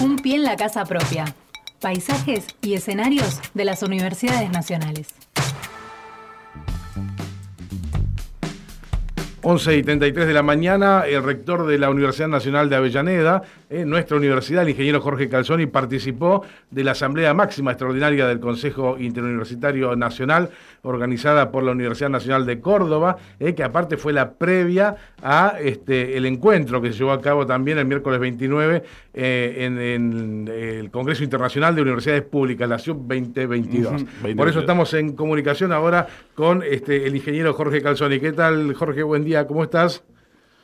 Un pie en la casa propia. Paisajes y escenarios de las universidades nacionales. 11 y 33 de la mañana, el rector de la Universidad Nacional de Avellaneda, en nuestra universidad, el ingeniero Jorge Calzoni, participó de la Asamblea Máxima Extraordinaria del Consejo Interuniversitario Nacional, organizada por la Universidad Nacional de Córdoba, eh, que aparte fue la previa a este, el encuentro que se llevó a cabo también el miércoles 29 eh, en, el Congreso Internacional de Universidades Públicas, la SUB 2022. Por eso estamos en comunicación ahora con este, el ingeniero Jorge Calzoni. ¿Qué tal, Jorge? Buen día, ¿cómo estás?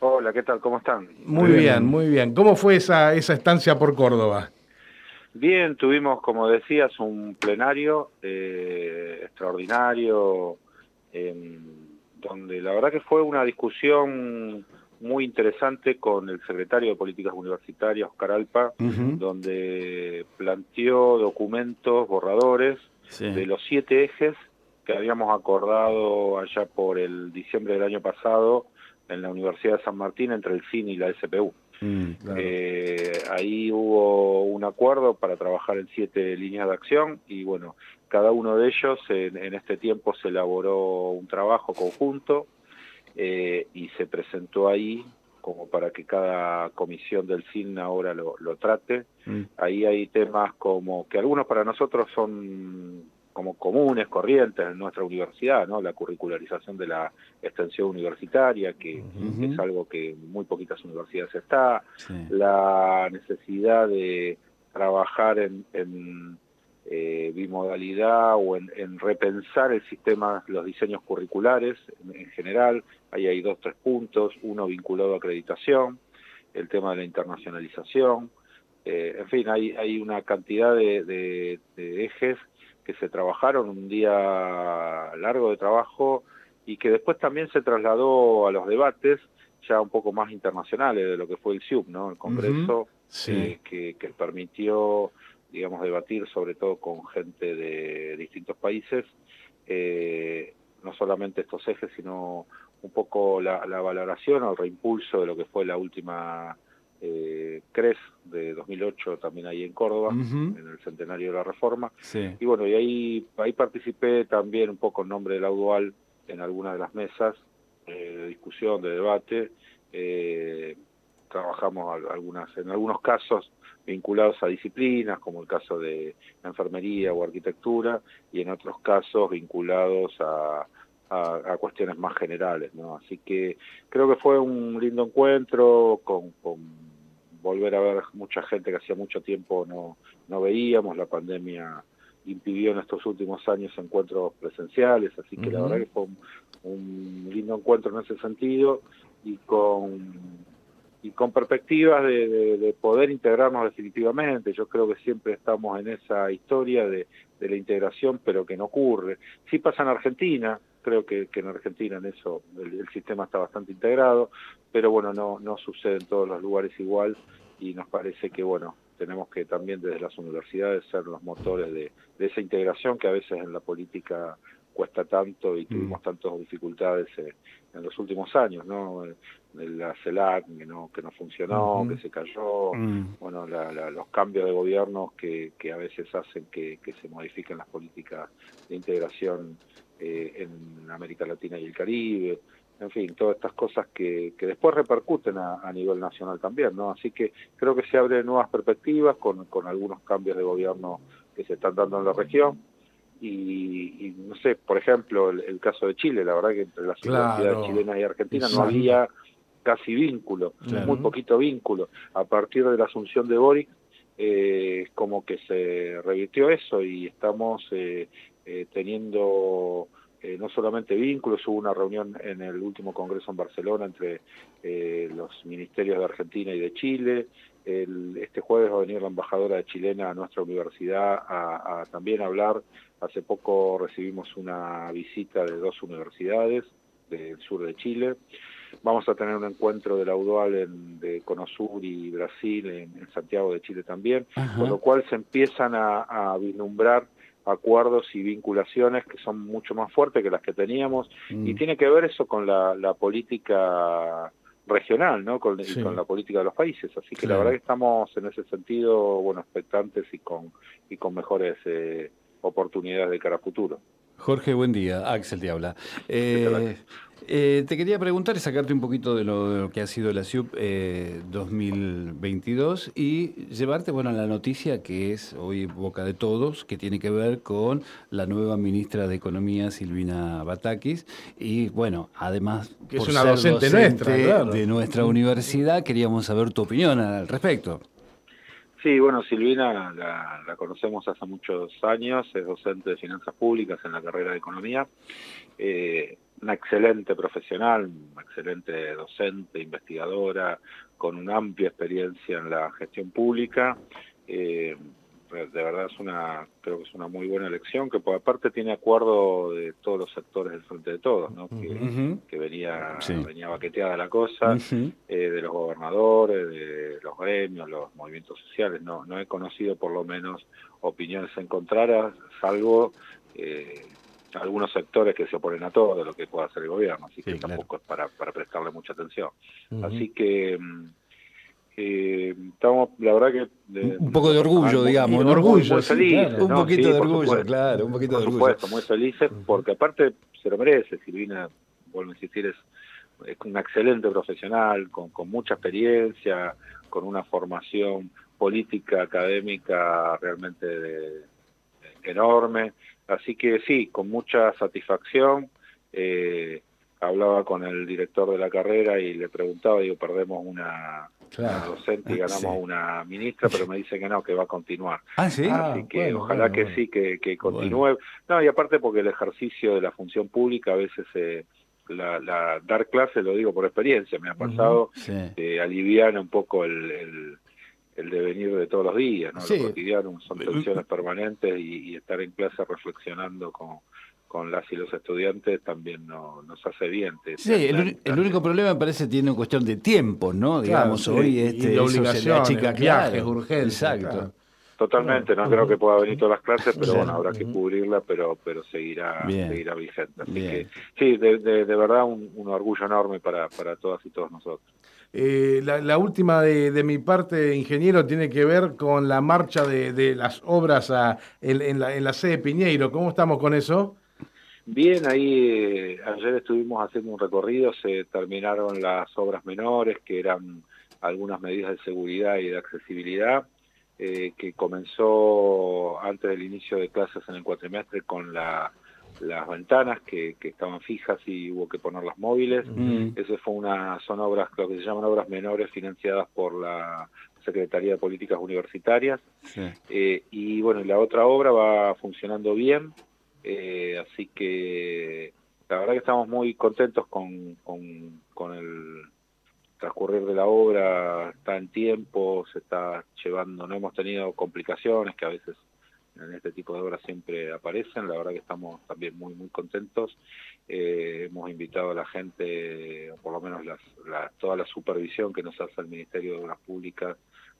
Hola, ¿qué tal? ¿Cómo están? Muy bien, muy bien. ¿Cómo fue esa, esa estancia por Córdoba? Bien, tuvimos, como decías, un plenario eh, extraordinario, donde la verdad que fue una discusión muy interesante con el secretario de Políticas Universitarias, Oscar Alpa, donde planteó documentos, borradores de los siete ejes que habíamos acordado allá por el diciembre del año pasado en la Universidad de San Martín entre el CIN y la SPU. Mm, eh, ahí hubo un acuerdo para trabajar en siete líneas de acción y bueno, cada uno de ellos en este tiempo se elaboró un trabajo conjunto eh, y se presentó ahí como para que cada comisión del CIN ahora lo, trate. Mm. Ahí hay temas como que algunos para nosotros son como comunes, corrientes en nuestra universidad, ¿no? La curricularización de la extensión universitaria, que es algo que muy poquitas universidades está, la necesidad de trabajar en eh, bimodalidad o en, repensar el sistema, los diseños curriculares en, general. Ahí hay dos, tres puntos, uno vinculado a acreditación, el tema de la internacionalización, eh, en fin, hay, hay una cantidad de, ejes que se trabajaron, un día largo de trabajo y que después también se trasladó a los debates ya un poco más internacionales de lo que fue el SIUP, ¿no? El Congreso, eh, que, que permitió digamos, debatir sobre todo con gente de distintos países, eh, no solamente estos ejes, sino un poco la, valoración o el reimpulso de lo que fue la última eh, CRES de 2008 también ahí en Córdoba, en el centenario de la Reforma. Y bueno, y ahí, ahí participé también un poco en nombre de la UDUAL en algunas de las mesas eh, de discusión, de debate. Eh, trabajamos algunas, en algunos casos vinculados a disciplinas, como el caso de enfermería o arquitectura, y en otros casos vinculados a, a, cuestiones más generales, ¿no? Así que creo que fue un lindo encuentro con, volver a ver mucha gente que hacía mucho tiempo no, no veíamos, la pandemia impidió en estos últimos años encuentros presenciales, así que la verdad que fue un lindo encuentro en ese sentido y con y con perspectivas de, poder integrarnos definitivamente. Yo creo que siempre estamos en esa historia de, la integración, pero que no ocurre. Sí pasa en Argentina, creo que, en Argentina en eso el, sistema está bastante integrado, pero bueno, no, no sucede en todos los lugares igual y nos parece que bueno, tenemos que también desde las universidades ser los motores de, de esa integración que a veces en la política cuesta tanto y mm. tuvimos tantas dificultades eh, en los últimos años, ¿no? La CELAC que no, que no funcionó, que se cayó, mm. bueno, los cambios de gobierno que, que a veces hacen que, se modifiquen las políticas de integración eh, en América Latina y el Caribe, en fin, todas estas cosas que, que después repercuten a, a, nivel nacional también, ¿no? Así que creo que se abren nuevas perspectivas con, con algunos cambios de gobierno que se están dando en la región y, no sé, por ejemplo, el, caso de Chile, la verdad que entre las universidades chilenas y argentinas no había casi vínculo, muy poquito vínculo. A partir de la asunción de Boric, eh, como que se revirtió eso y estamos eh, eh, teniendo eh, no solamente vínculos, hubo una reunión en el último congreso en Barcelona entre los ministerios de Argentina y de Chile, este jueves va a venir la embajadora chilena a nuestra universidad a, también hablar. Hace poco recibimos una visita de dos universidades del sur de Chile. Vamos a tener un encuentro de la UDOAL en, de Conosur y Brasil en, Santiago de Chile también, con lo cual se empiezan a, vislumbrar acuerdos y vinculaciones que son mucho más fuertes que las que teníamos y mm. tiene que ver eso con la, la política regional, ¿no? Con, y con la política de los países. Así que la verdad que estamos en ese sentido, bueno, expectantes y con y con mejores eh, oportunidades de cara a futuro. Jorge, buen día. Axel te habla. Eh, eh, te quería preguntar y sacarte un poquito de lo, que ha sido la CIUP 2022 y llevarte bueno, a la noticia que es hoy boca de todos, que tiene que ver con la nueva ministra de Economía, Silvina Batakis. Y bueno, además, que es una docente, nuestra, de nuestra universidad, queríamos saber tu opinión al respecto. Sí, bueno, Silvina la, conocemos hace muchos años, es docente de finanzas públicas en la carrera de economía, eh, una excelente profesional, una excelente docente, investigadora, con una amplia experiencia en la gestión pública. Eh, de verdad es una, creo que es una muy buena elección, que por aparte tiene acuerdo de todos los sectores del Frente de Todos, ¿no? que, venía, venía baqueteada la cosa, eh, de los gobernadores, de los gremios, los movimientos sociales, no, no he conocido por lo menos opiniones encontradas, salvo eh, algunos sectores que se oponen a todo lo que pueda hacer el gobierno, así que tampoco es para, para prestarle mucha atención. Así que... Eh, estamos, la verdad que... un poco de orgullo, digamos. Muy, orgullo, muy felices, Un poquito de orgullo, claro, un poquito de orgullo. Por supuesto, muy felices, porque aparte se lo merece, Silvina, vuelvo a insistir, es, es una excelente profesional, con, con mucha experiencia, con una formación política, académica realmente enorme. Así que sí, con mucha satisfacción. Eh, hablaba con el director de la carrera y le preguntaba, digo, perdemos una docente y ganamos una ministra, pero me dice que no, que va a continuar. Ah, sí. Así ah, que ojalá que sí, que, que continúe. No, y aparte porque el ejercicio de la función pública a veces... Eh, la, la, dar clase, lo digo por experiencia, me ha pasado, uh aliviar un poco el, el, devenir de todos los días, ¿no? Lo cotidiano son tensiones permanentes y, y, estar en clase reflexionando con, con las y los estudiantes también no, nos hace bien. sí, el, único problema me parece tiene una cuestión de tiempo, ¿no? Digamos, hoy este, y obligación, chica, viajes, urgencia. Exacto. Totalmente, no creo que pueda venir todas las clases, pero bueno, habrá que cubrirla, pero pero seguirá seguirá vigente. Así que sí, de, de, verdad un, orgullo enorme para, para todas y todos nosotros. Eh, la, última de, de, mi parte, ingeniero, tiene que ver con la marcha de, de las obras a, en, la, en la sede Piñeiro. ¿Cómo estamos con eso? Bien, ahí eh, ayer estuvimos haciendo un recorrido, se terminaron las obras menores, que eran algunas medidas de seguridad y de accesibilidad, eh, que comenzó antes del inicio de clases en el cuatrimestre con las ventanas que, estaban fijas y hubo que ponerlas móviles. Mm. Eso fue una, son obras, lo que se llaman obras menores financiadas por la Secretaría de Políticas Universitarias. Eh, y bueno, la otra obra va funcionando bien, eh, así que la verdad que estamos muy contentos con, con, el transcurrir de la obra, está en tiempo, se está llevando, no hemos tenido complicaciones que a veces en este tipo de obras siempre aparecen, la verdad que estamos también muy muy contentos, eh, hemos invitado a la gente, por lo menos las, toda la supervisión que nos hace el Ministerio de Obras Públicas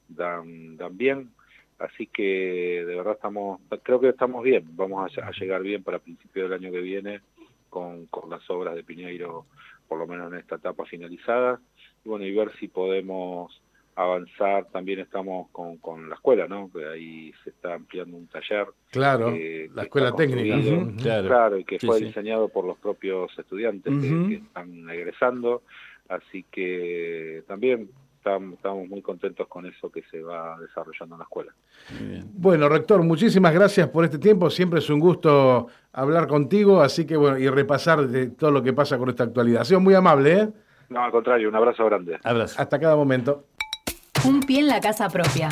dan bien, Así que de verdad estamos, creo que estamos bien, vamos a, llegar bien para principio del año que viene con, con, las obras de Piñeiro, por lo menos en esta etapa finalizada, y bueno, y ver si podemos avanzar, también estamos con, con la escuela, ¿no? Que ahí se está ampliando un taller. Claro, la escuela técnica. claro. y que fue diseñado por los propios estudiantes que están egresando, así que también estamos, muy contentos con eso que se va desarrollando en la escuela. Bueno, rector, muchísimas gracias por este tiempo. Siempre es un gusto hablar contigo, así que bueno, y repasar de todo lo que pasa con esta actualidad. Ha sido muy amable, ¿eh? No, al contrario, un abrazo grande. Abrazo. Hasta cada momento. Un pie en la casa propia.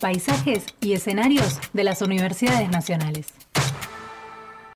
Paisajes y escenarios de las universidades nacionales.